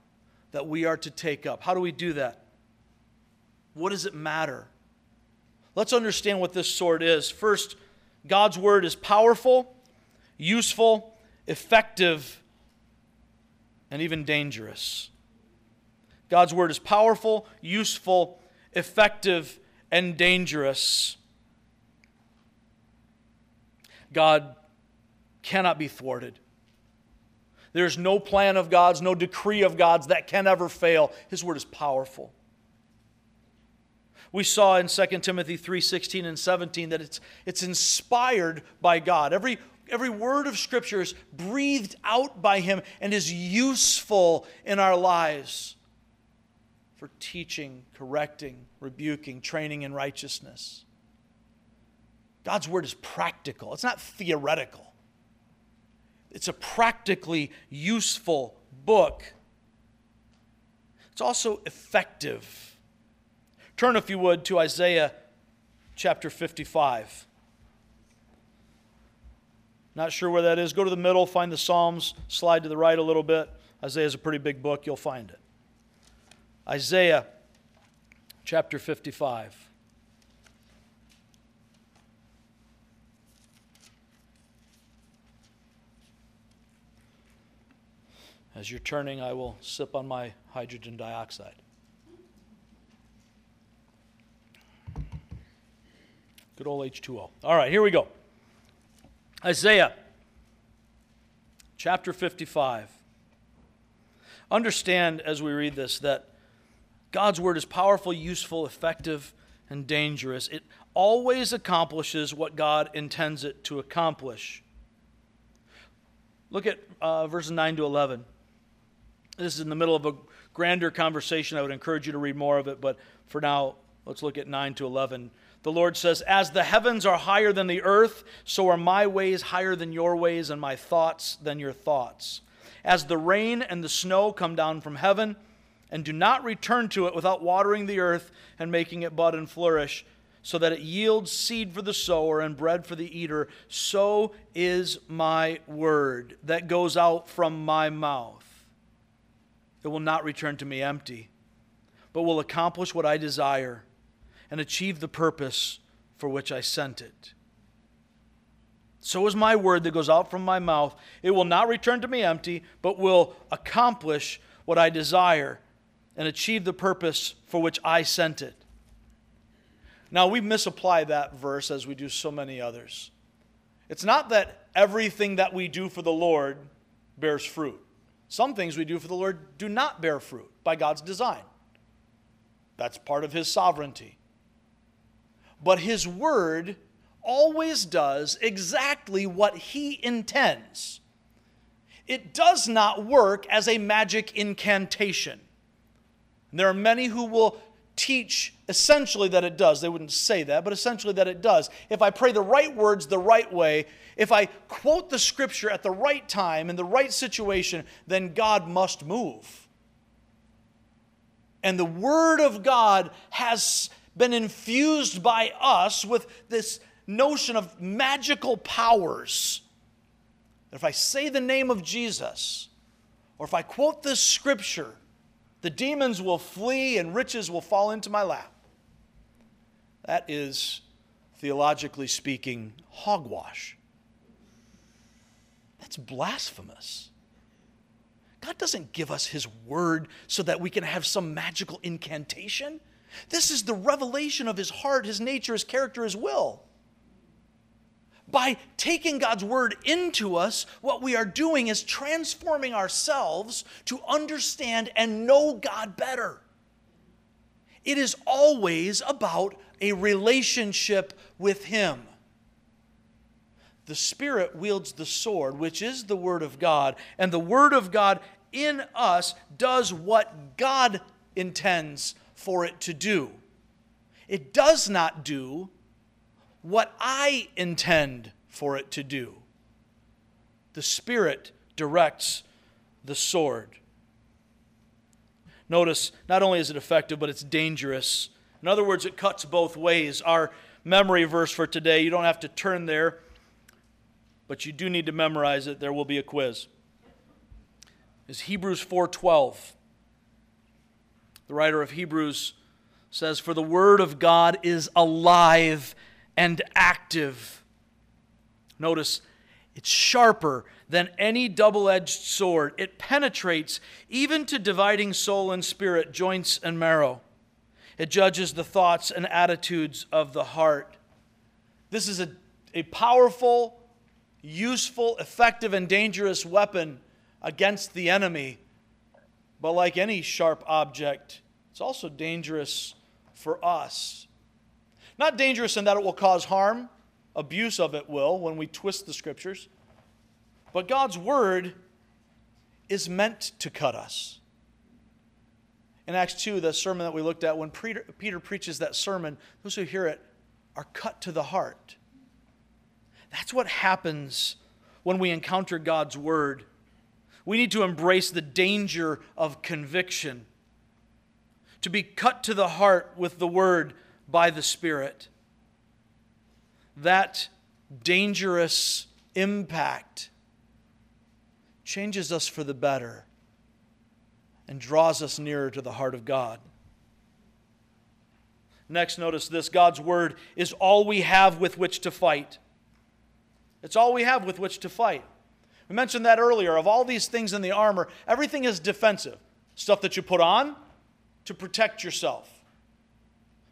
that we are to take up. How do we do that? What does it matter? Let's understand what this sword is. First, God's word is powerful, useful, effective, and even dangerous. God's word is powerful, useful, effective, and dangerous. God cannot be thwarted. There's no plan of God's, no decree of God's that can ever fail. His word is powerful. We saw in 2 Timothy 3:16 and 17 that it's, it's inspired by God. Every, every word of Scripture is breathed out by Him and is useful in our lives for teaching, correcting, rebuking, training in righteousness. God's word is practical, it's not theoretical. It's a practically useful book. It's also effective. Turn, if you would, to Isaiah chapter 55. Not sure where that is. Go to the middle, find the Psalms, slide to the right a little bit. Isaiah is a pretty big book, you'll find it. Isaiah chapter 55. As you're turning, I will sip on my hydrogen dioxide. Good old H2O. All right, here we go. Isaiah chapter 55. Understand as we read this that God's word is powerful, useful, effective, and dangerous. It always accomplishes what God intends it to accomplish. Look at uh, verses 9 to 11. This is in the middle of a grander conversation. I would encourage you to read more of it, but for now, let's look at 9 to 11. The Lord says, As the heavens are higher than the earth, so are my ways higher than your ways, and my thoughts than your thoughts. As the rain and the snow come down from heaven, and do not return to it without watering the earth and making it bud and flourish, so that it yields seed for the sower and bread for the eater, so is my word that goes out from my mouth. It will not return to me empty, but will accomplish what I desire and achieve the purpose for which I sent it. So is my word that goes out from my mouth. It will not return to me empty, but will accomplish what I desire and achieve the purpose for which I sent it. Now, we misapply that verse as we do so many others. It's not that everything that we do for the Lord bears fruit. Some things we do for the Lord do not bear fruit by God's design. That's part of His sovereignty. But His Word always does exactly what He intends. It does not work as a magic incantation. And there are many who will teach essentially that it does. They wouldn't say that, but essentially that it does. If I pray the right words the right way, if I quote the scripture at the right time in the right situation, then God must move. And the Word of God has been infused by us with this notion of magical powers. If I say the name of Jesus, or if I quote this scripture, the demons will flee and riches will fall into my lap. That is, theologically speaking, hogwash. That's blasphemous. God doesn't give us His word so that we can have some magical incantation. This is the revelation of His heart, His nature, His character, His will. by taking God's word into us, what we are doing is transforming ourselves to understand and know God better. It is always about a relationship with Him. The Spirit wields the sword, which is the Word of God, and the Word of God in us does what God intends for it to do. It does not do what I intend for it to do. The Spirit directs the sword. Notice, not only is it effective, but it's dangerous. In other words, it cuts both ways. Our memory verse for today, you don't have to turn there, but you do need to memorize it. There will be a quiz. Is Hebrews 4:12. The writer of Hebrews says, For the word of God is alive and active. Notice, it's sharper than any double edged sword. It penetrates even to dividing soul and spirit, joints and marrow. It judges the thoughts and attitudes of the heart. This is a, a powerful, useful, effective, and dangerous weapon against the enemy. But like any sharp object, it's also dangerous for us. Not dangerous in that it will cause harm, abuse of it will when we twist the scriptures. But God's word is meant to cut us. In Acts 2, the sermon that we looked at, when Peter, Peter preaches that sermon, those who hear it are cut to the heart. That's what happens when we encounter God's word. We need to embrace the danger of conviction to be cut to the heart with the word by the Spirit. That dangerous impact changes us for the better and draws us nearer to the heart of God. Next, notice this God's word is all we have with which to fight. It's all we have with which to fight. We mentioned that earlier. Of all these things in the armor, everything is defensive. Stuff that you put on, to protect yourself.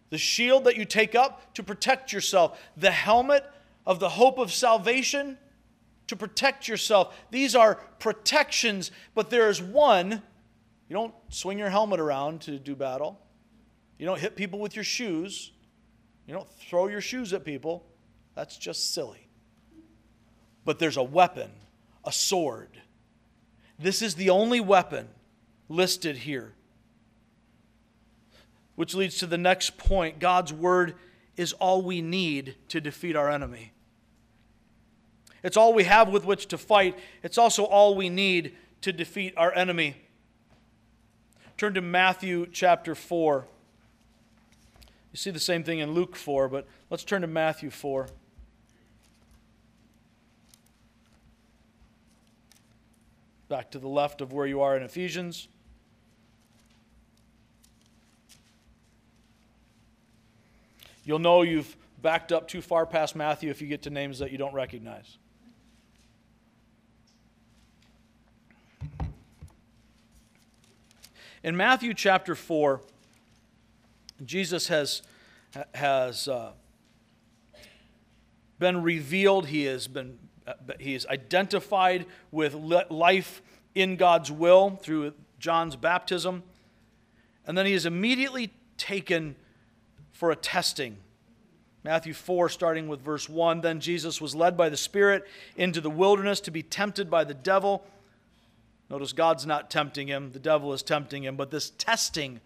The shield that you take up to protect yourself. The helmet of the hope of salvation to protect yourself. These are protections, but there is one. You don't swing your helmet around to do battle. You don't hit people with your shoes. You don't throw your shoes at people. That's just silly. But there's a weapon, a sword. This is the only weapon listed here. Which leads to the next point God's word is all we need to defeat our enemy. It's all we have with which to fight. It's also all we need to defeat our enemy. Turn to Matthew chapter 4. You see the same thing in Luke 4, but let's turn to Matthew 4. Back to the left of where you are in Ephesians. You'll know you've backed up too far past Matthew if you get to names that you don't recognize. In Matthew chapter 4, Jesus has, has uh, been revealed. He has been he is identified with life in God's will through John's baptism. And then he is immediately taken for a testing. Matthew 4, starting with verse 1 Then Jesus was led by the Spirit into the wilderness to be tempted by the devil. Notice God's not tempting him, the devil is tempting him, but this testing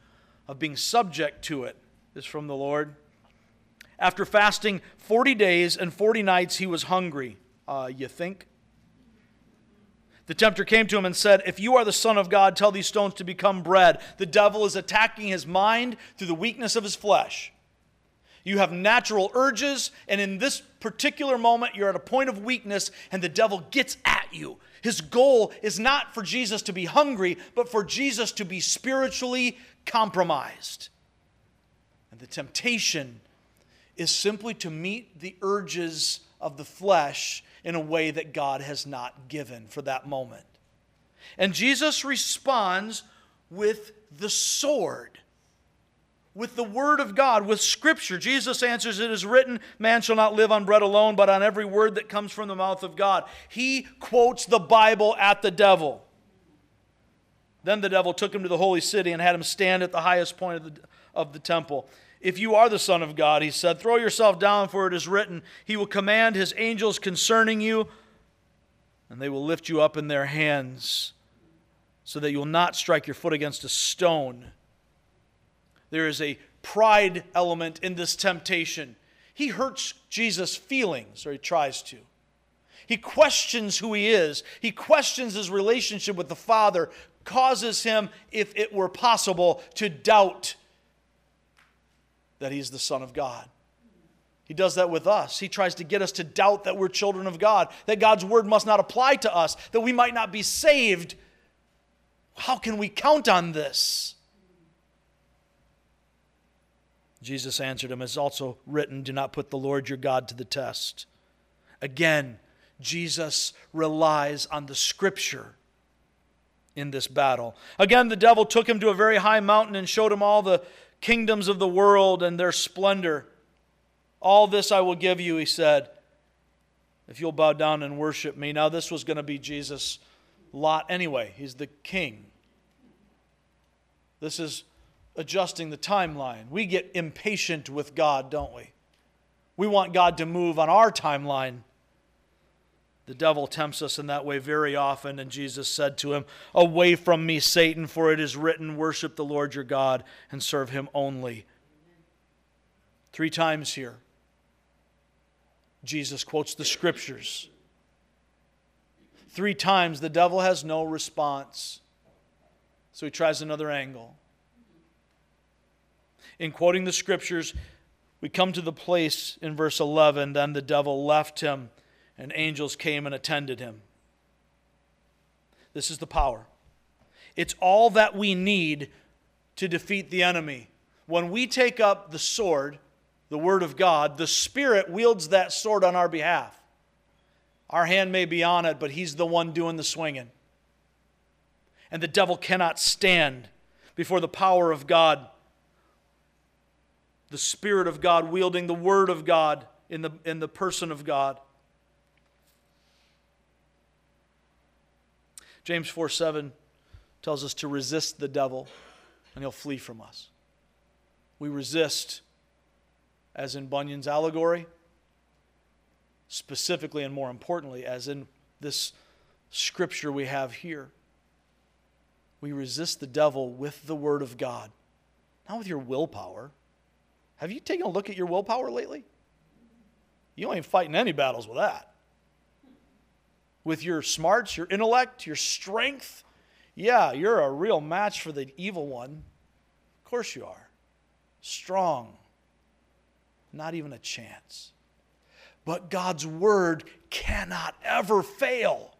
of being subject to it is from the Lord. After fasting 40 days and 40 nights, he was hungry. Uh, you think? The tempter came to him and said, If you are the Son of God, tell these stones to become bread. The devil is attacking his mind through the weakness of his flesh. You have natural urges, and in this particular moment, you're at a point of weakness, and the devil gets at you. His goal is not for Jesus to be hungry, but for Jesus to be spiritually compromised. And the temptation is simply to meet the urges of the flesh in a way that God has not given for that moment. And Jesus responds with the sword with the Word of God, with Scripture. Jesus answers, It is written, Man shall not live on bread alone, but on every word that comes from the mouth of God. He quotes the Bible at the devil. Then the devil took him to the holy city and had him stand at the highest point of the, of the temple. If you are the Son of God, he said, throw yourself down, for it is written, He will command His angels concerning you, and they will lift you up in their hands, so that you will not strike your foot against a stone. There is a pride element in this temptation. He hurts Jesus' feelings, or he tries to. He questions who he is. He questions his relationship with the Father, causes him, if it were possible, to doubt that he's the Son of God. He does that with us. He tries to get us to doubt that we're children of God, that God's word must not apply to us, that we might not be saved. How can we count on this? Jesus answered him, It's also written, Do not put the Lord your God to the test. Again, Jesus relies on the scripture in this battle. Again, the devil took him to a very high mountain and showed him all the kingdoms of the world and their splendor. All this I will give you, he said, if you'll bow down and worship me. Now, this was going to be Jesus' lot anyway. He's the king. This is adjusting the timeline. We get impatient with God, don't we? We want God to move on our timeline. The devil tempts us in that way very often, and Jesus said to him, Away from me, Satan, for it is written, Worship the Lord your God and serve him only. Three times here, Jesus quotes the scriptures. Three times, the devil has no response, so he tries another angle in quoting the scriptures, we come to the place in verse 11 then the devil left him, and angels came and attended him. This is the power. It's all that we need to defeat the enemy. When we take up the sword, the Word of God, the Spirit wields that sword on our behalf. Our hand may be on it, but He's the one doing the swinging. And the devil cannot stand before the power of God the Spirit of God, wielding the Word of God in the, in the person of God. James 4 7 tells us to resist the devil and he'll flee from us. We resist, as in Bunyan's allegory, specifically and more importantly, as in this scripture we have here. We resist the devil with the Word of God, not with your willpower. Have you taken a look at your willpower lately? You ain't fighting any battles with that. With your smarts, your intellect, your strength, yeah, you're a real match for the evil one. Of course you are. Strong. Not even a chance. But God's word cannot ever fail.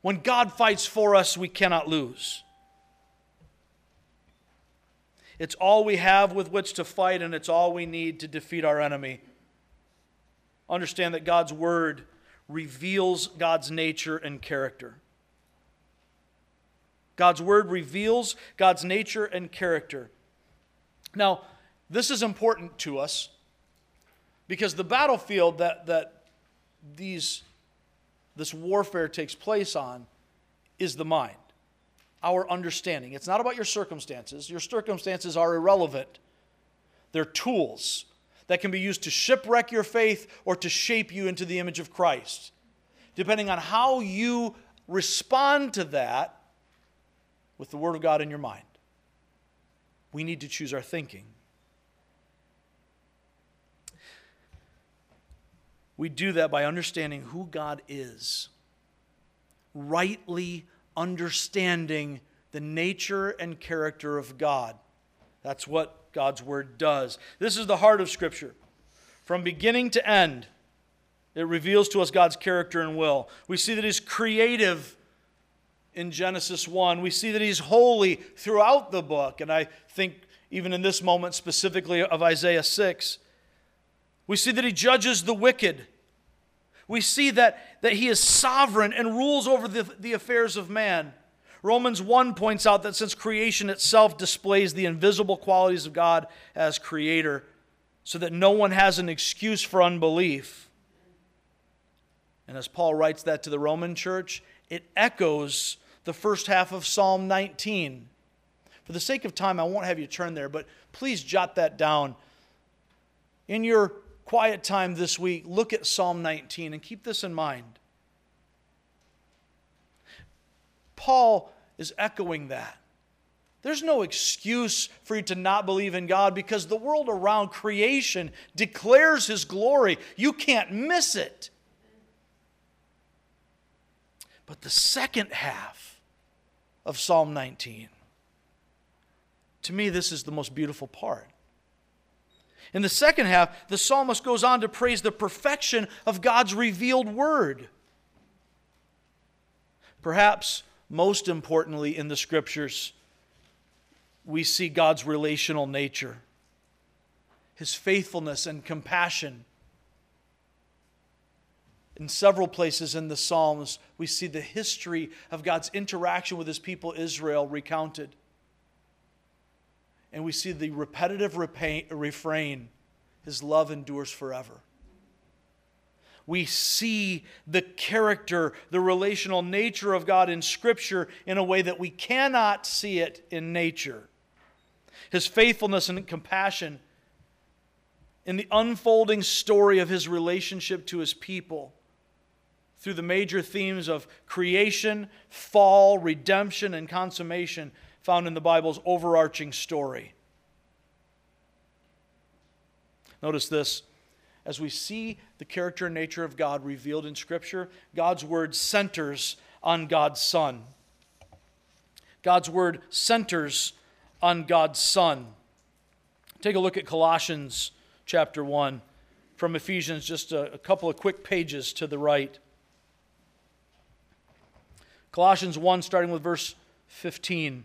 When God fights for us, we cannot lose. It's all we have with which to fight, and it's all we need to defeat our enemy. Understand that God's word reveals God's nature and character. God's word reveals God's nature and character. Now, this is important to us because the battlefield that, that these, this warfare takes place on is the mind our understanding. It's not about your circumstances. Your circumstances are irrelevant, they're tools that can be used to shipwreck your faith or to shape you into the image of Christ. Depending on how you respond to that with the Word of God in your mind, we need to choose our thinking. We do that by understanding who God is, rightly understanding the nature and character of God. That's what God's Word does. This is the heart of Scripture. From beginning to end, it reveals to us God's character and will. We see that He's creative in Genesis 1. We see that He's holy throughout the book. And I think, even in this moment, specifically of Isaiah 6, we see that He judges the wicked we see that, that he is sovereign and rules over the, the affairs of man. Romans 1 points out that since creation itself displays the invisible qualities of God as creator, so that no one has an excuse for unbelief. And as Paul writes that to the Roman church, it echoes the first half of Psalm 19. For the sake of time, I won't have you turn there, but please jot that down. In your quiet time this week, look at Psalm 19 and keep this in mind. Paul is echoing that. There's no excuse for you to not believe in God because the world around creation declares His glory. You can't miss it. But the second half of Psalm 19, to me, this is the most beautiful part. In the second half, the psalmist goes on to praise the perfection of God's revealed word. Perhaps most importantly in the scriptures, we see God's relational nature, his faithfulness and compassion. In several places in the Psalms, we see the history of God's interaction with his people Israel recounted. And we see the repetitive refrain His love endures forever we see the character, the relational nature of God in Scripture in a way that we cannot see it in nature. His faithfulness and compassion in the unfolding story of his relationship to his people through the major themes of creation, fall, redemption, and consummation found in the Bible's overarching story. Notice this as we see the character and nature of God revealed in Scripture, God's word centers on God's Son. God's word centers on God's Son. Take a look at Colossians chapter 1 from Ephesians, just a, a couple of quick pages to the right. Colossians 1, starting with verse 15.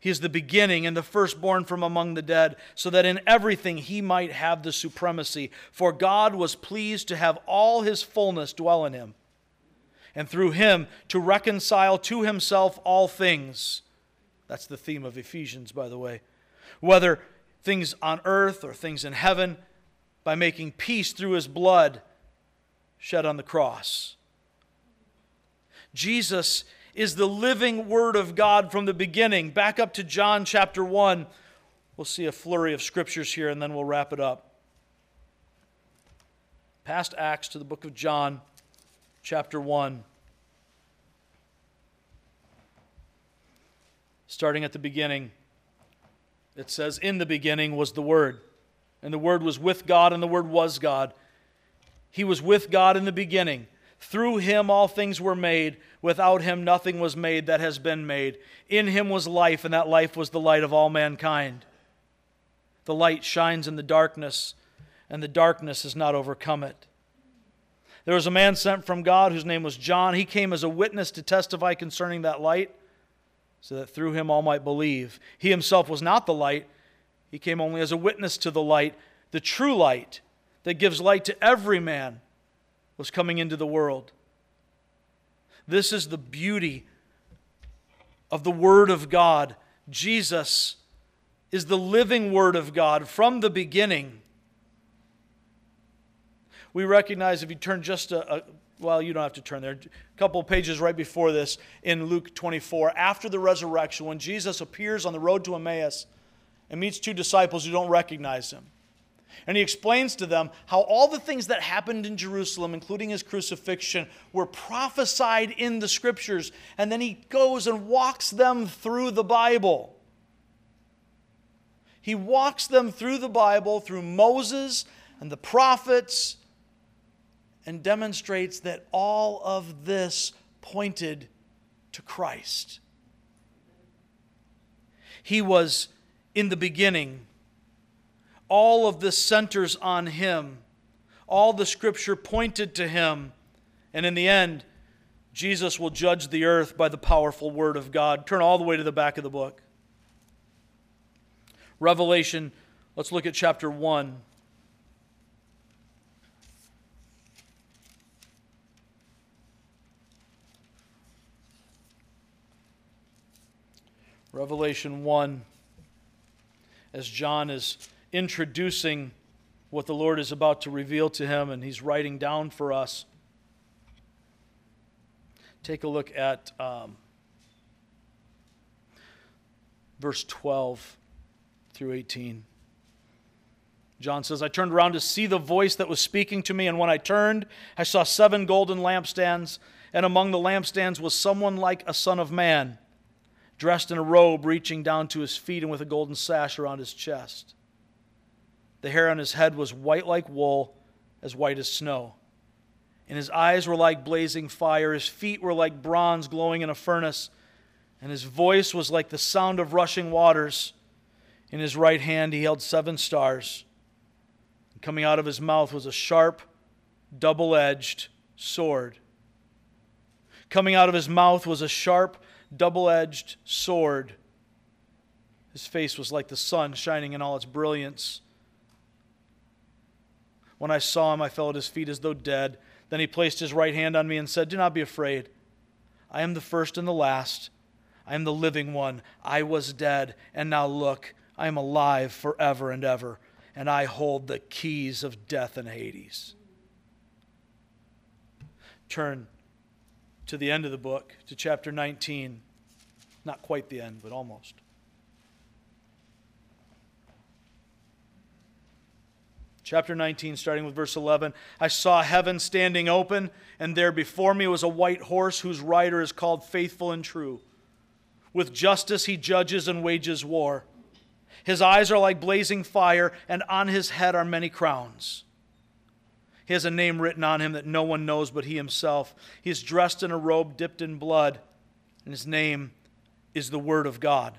He is the beginning and the firstborn from among the dead, so that in everything he might have the supremacy. For God was pleased to have all his fullness dwell in him and through him to reconcile to himself all things. That's the theme of Ephesians, by the way. Whether things on earth or things in heaven, by making peace through his blood shed on the cross. Jesus is the living Word of God from the beginning. Back up to John chapter 1. We'll see a flurry of scriptures here and then we'll wrap it up. Past Acts to the book of John chapter 1. Starting at the beginning, it says, In the beginning was the Word, and the Word was with God, and the Word was God. He was with God in the beginning. Through him all things were made. Without him nothing was made that has been made. In him was life, and that life was the light of all mankind. The light shines in the darkness, and the darkness has not overcome it. There was a man sent from God whose name was John. He came as a witness to testify concerning that light, so that through him all might believe. He himself was not the light, he came only as a witness to the light. The true light that gives light to every man was coming into the world. This is the beauty of the Word of God. Jesus is the living Word of God from the beginning we recognize if you turn just a, a well, you don't have to turn there. A couple pages right before this in Luke 24, after the resurrection, when Jesus appears on the road to Emmaus and meets two disciples who don't recognize him. And he explains to them how all the things that happened in Jerusalem, including his crucifixion, were prophesied in the scriptures. And then he goes and walks them through the Bible. He walks them through the Bible, through Moses and the prophets and demonstrates that all of this pointed to Christ. He was in the beginning All of this centers on him. All the scripture pointed to him. And in the end, Jesus will judge the earth by the powerful word of God. Turn all the way to the back of the book. Revelation, let's look at chapter 1. Revelation 1, as John is introducing what the Lord is about to reveal to him, and he's writing down for us. Take a look at um, verse 12 through 18. John says, I turned around to see the voice that was speaking to me, and when I turned, I saw seven golden lampstands, and among the lampstands was someone like a son of man dressed in a robe reaching down to his feet and with a golden sash around his chest. The hair on his head was white like wool, as white as snow. And his eyes were like blazing fire. His feet were like bronze glowing in a furnace. And his voice was like the sound of rushing waters. In his right hand he held seven stars. And coming out of his mouth was a sharp, double edged sword. Coming out of his mouth was a sharp, double edged sword. His face was like the sun shining in all its brilliance. When I saw him, I fell at his feet as though dead. Then he placed his right hand on me and said, Do not be afraid. I am the first and the last. I am the living one. I was dead, and now look, I am alive forever and ever, and I hold the keys of death and Hades. Turn to the end of the book, to chapter 19. Not quite the end, but almost. Chapter 19, starting with verse 11. I saw heaven standing open, and there before me was a white horse whose rider is called Faithful and True. With justice he judges and wages war. His eyes are like blazing fire, and on his head are many crowns. He has a name written on him that no one knows but he himself. He is dressed in a robe dipped in blood, and his name is the Word of God.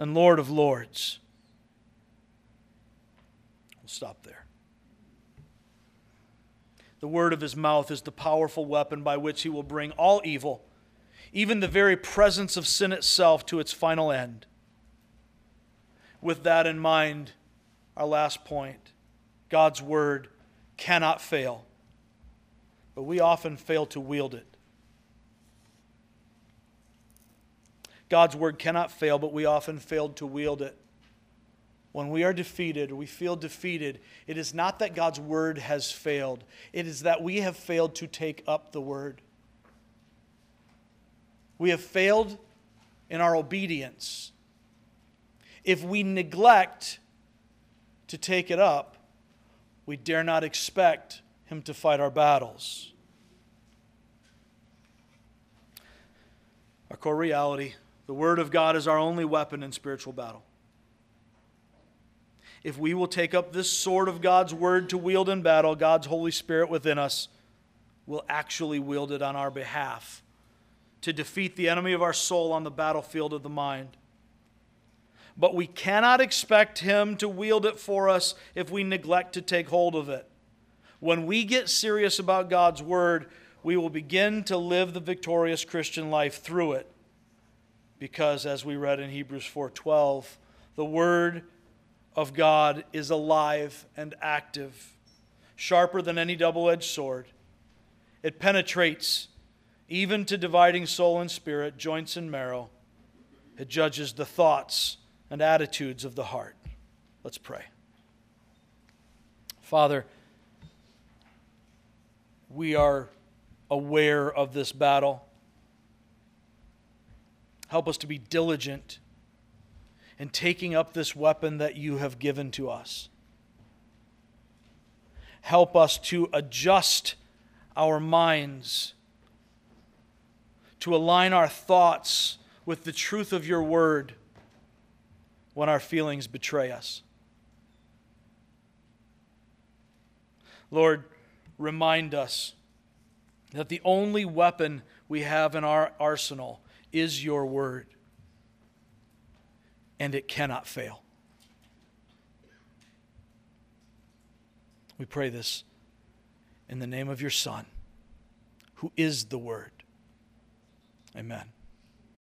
and Lord of Lords. We'll stop there. The word of his mouth is the powerful weapon by which he will bring all evil, even the very presence of sin itself, to its final end. With that in mind, our last point God's word cannot fail, but we often fail to wield it. God's word cannot fail, but we often fail to wield it. When we are defeated we feel defeated, it is not that God's word has failed, it is that we have failed to take up the word. We have failed in our obedience. If we neglect to take it up, we dare not expect him to fight our battles. Our core reality the Word of God is our only weapon in spiritual battle. If we will take up this sword of God's Word to wield in battle, God's Holy Spirit within us will actually wield it on our behalf to defeat the enemy of our soul on the battlefield of the mind but we cannot expect Him to wield it for us if we neglect to take hold of it. When we get serious about God's Word, we will begin to live the victorious Christian life through it. Because as we read in Hebrews 4:12, the word of God is alive and active, sharper than any double-edged sword. It penetrates even to dividing soul and spirit, joints and marrow. It judges the thoughts and attitudes of the heart. Let's pray. Father, we are aware of this battle. Help us to be diligent in taking up this weapon that you have given to us. Help us to adjust our minds, to align our thoughts with the truth of your word when our feelings betray us. Lord, remind us that the only weapon we have in our arsenal is your word, and it cannot fail. We pray this in the name of your Son, who is the Word. Amen.